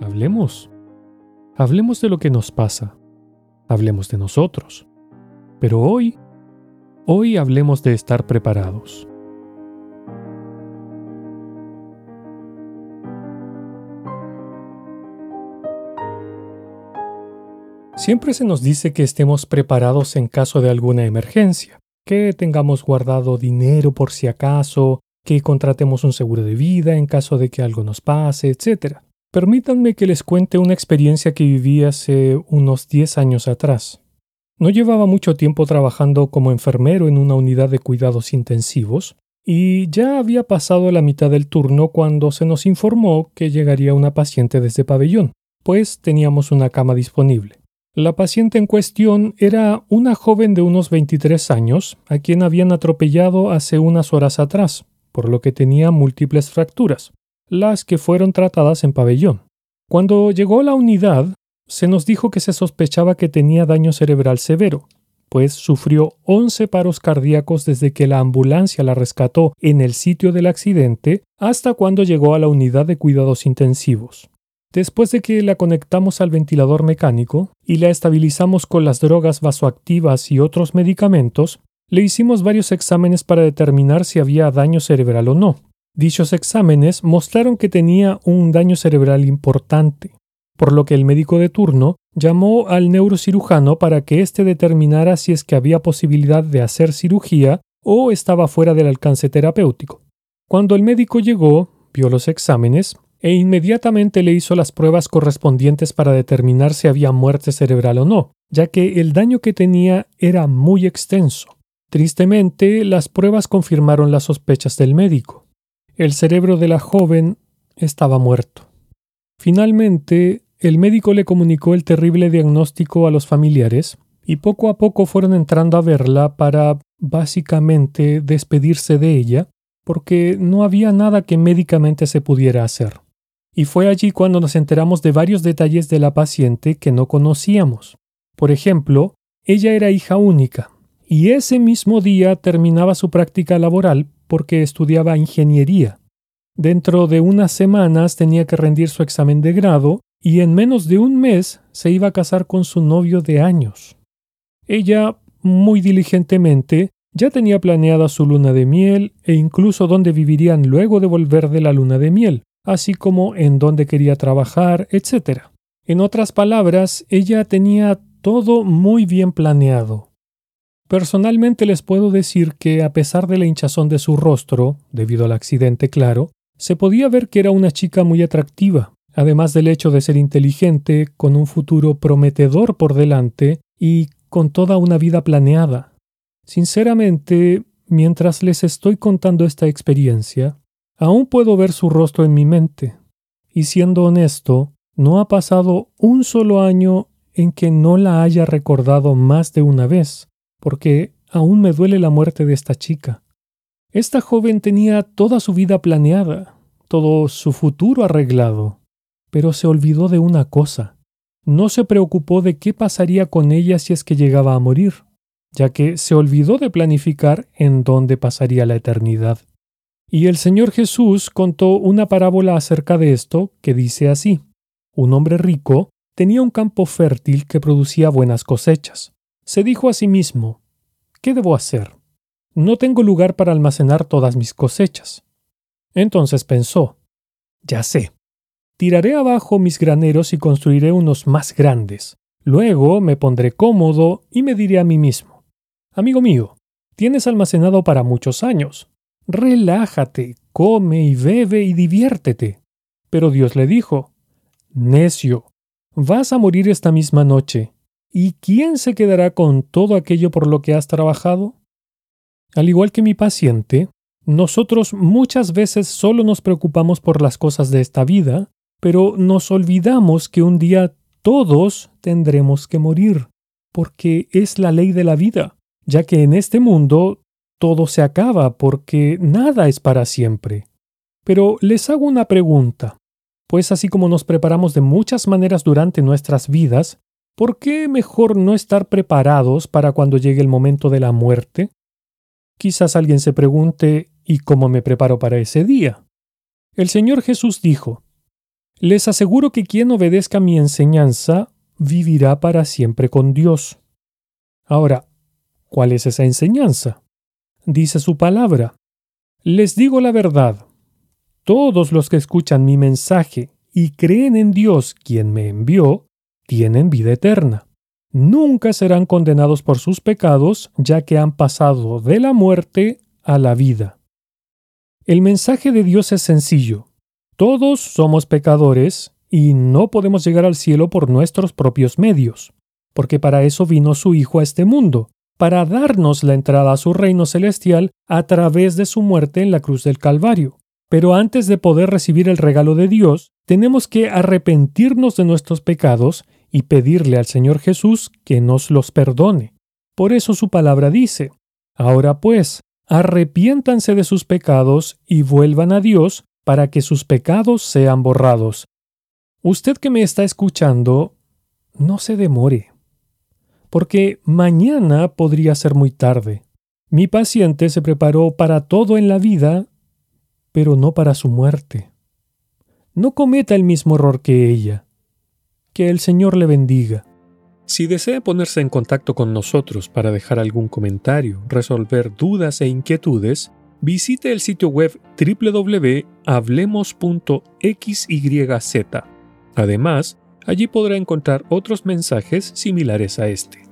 Hablemos. Hablemos de lo que nos pasa. Hablemos de nosotros. Pero hoy, hoy hablemos de estar preparados. Siempre se nos dice que estemos preparados en caso de alguna emergencia, que tengamos guardado dinero por si acaso, que contratemos un seguro de vida en caso de que algo nos pase, etc. Permítanme que les cuente una experiencia que viví hace unos 10 años atrás. No llevaba mucho tiempo trabajando como enfermero en una unidad de cuidados intensivos, y ya había pasado la mitad del turno cuando se nos informó que llegaría una paciente desde pabellón, pues teníamos una cama disponible. La paciente en cuestión era una joven de unos 23 años, a quien habían atropellado hace unas horas atrás, por lo que tenía múltiples fracturas, las que fueron tratadas en pabellón. Cuando llegó la unidad, se nos dijo que se sospechaba que tenía daño cerebral severo, pues sufrió 11 paros cardíacos desde que la ambulancia la rescató en el sitio del accidente hasta cuando llegó a la unidad de cuidados intensivos. Después de que la conectamos al ventilador mecánico y la estabilizamos con las drogas vasoactivas y otros medicamentos, le hicimos varios exámenes para determinar si había daño cerebral o no. Dichos exámenes mostraron que tenía un daño cerebral importante, por lo que el médico de turno llamó al neurocirujano para que éste determinara si es que había posibilidad de hacer cirugía o estaba fuera del alcance terapéutico. Cuando el médico llegó, vio los exámenes e inmediatamente le hizo las pruebas correspondientes para determinar si había muerte cerebral o no, ya que el daño que tenía era muy extenso. Tristemente, las pruebas confirmaron las sospechas del médico. El cerebro de la joven estaba muerto. Finalmente, el médico le comunicó el terrible diagnóstico a los familiares y poco a poco fueron entrando a verla para básicamente despedirse de ella porque no había nada que médicamente se pudiera hacer y fue allí cuando nos enteramos de varios detalles de la paciente que no conocíamos. Por ejemplo, ella era hija única, y ese mismo día terminaba su práctica laboral porque estudiaba ingeniería. Dentro de unas semanas tenía que rendir su examen de grado y en menos de un mes se iba a casar con su novio de años. Ella, muy diligentemente, ya tenía planeada su luna de miel e incluso dónde vivirían luego de volver de la luna de miel, así como en dónde quería trabajar, etc. En otras palabras, ella tenía todo muy bien planeado. Personalmente les puedo decir que, a pesar de la hinchazón de su rostro, debido al accidente, claro, se podía ver que era una chica muy atractiva, además del hecho de ser inteligente, con un futuro prometedor por delante y con toda una vida planeada. Sinceramente, mientras les estoy contando esta experiencia, Aún puedo ver su rostro en mi mente, y siendo honesto, no ha pasado un solo año en que no la haya recordado más de una vez, porque aún me duele la muerte de esta chica. Esta joven tenía toda su vida planeada, todo su futuro arreglado, pero se olvidó de una cosa. No se preocupó de qué pasaría con ella si es que llegaba a morir, ya que se olvidó de planificar en dónde pasaría la eternidad. Y el Señor Jesús contó una parábola acerca de esto que dice así. Un hombre rico tenía un campo fértil que producía buenas cosechas. Se dijo a sí mismo, ¿qué debo hacer? No tengo lugar para almacenar todas mis cosechas. Entonces pensó, ya sé, tiraré abajo mis graneros y construiré unos más grandes. Luego me pondré cómodo y me diré a mí mismo, amigo mío, tienes almacenado para muchos años, relájate, come y bebe y diviértete. Pero Dios le dijo, Necio, vas a morir esta misma noche. ¿Y quién se quedará con todo aquello por lo que has trabajado? Al igual que mi paciente, nosotros muchas veces solo nos preocupamos por las cosas de esta vida, pero nos olvidamos que un día todos tendremos que morir, porque es la ley de la vida, ya que en este mundo todo se acaba porque nada es para siempre. Pero les hago una pregunta, pues así como nos preparamos de muchas maneras durante nuestras vidas, ¿por qué mejor no estar preparados para cuando llegue el momento de la muerte? Quizás alguien se pregunte, ¿y cómo me preparo para ese día? El Señor Jesús dijo, Les aseguro que quien obedezca mi enseñanza vivirá para siempre con Dios. Ahora, ¿cuál es esa enseñanza? Dice su palabra. Les digo la verdad. Todos los que escuchan mi mensaje y creen en Dios quien me envió, tienen vida eterna. Nunca serán condenados por sus pecados, ya que han pasado de la muerte a la vida. El mensaje de Dios es sencillo. Todos somos pecadores y no podemos llegar al cielo por nuestros propios medios, porque para eso vino su Hijo a este mundo, para darnos la entrada a su reino celestial a través de su muerte en la cruz del Calvario. Pero antes de poder recibir el regalo de Dios, tenemos que arrepentirnos de nuestros pecados y pedirle al Señor Jesús que nos los perdone. Por eso su palabra dice, Ahora pues, arrepiéntanse de sus pecados y vuelvan a Dios para que sus pecados sean borrados. Usted que me está escuchando, no se demore, porque mañana podría ser muy tarde. Mi paciente se preparó para todo en la vida pero no para su muerte. No cometa el mismo error que ella. Que el Señor le bendiga. Si desea ponerse en contacto con nosotros para dejar algún comentario, resolver dudas e inquietudes, visite el sitio web www.hablemos.xyz. Además, allí podrá encontrar otros mensajes similares a este.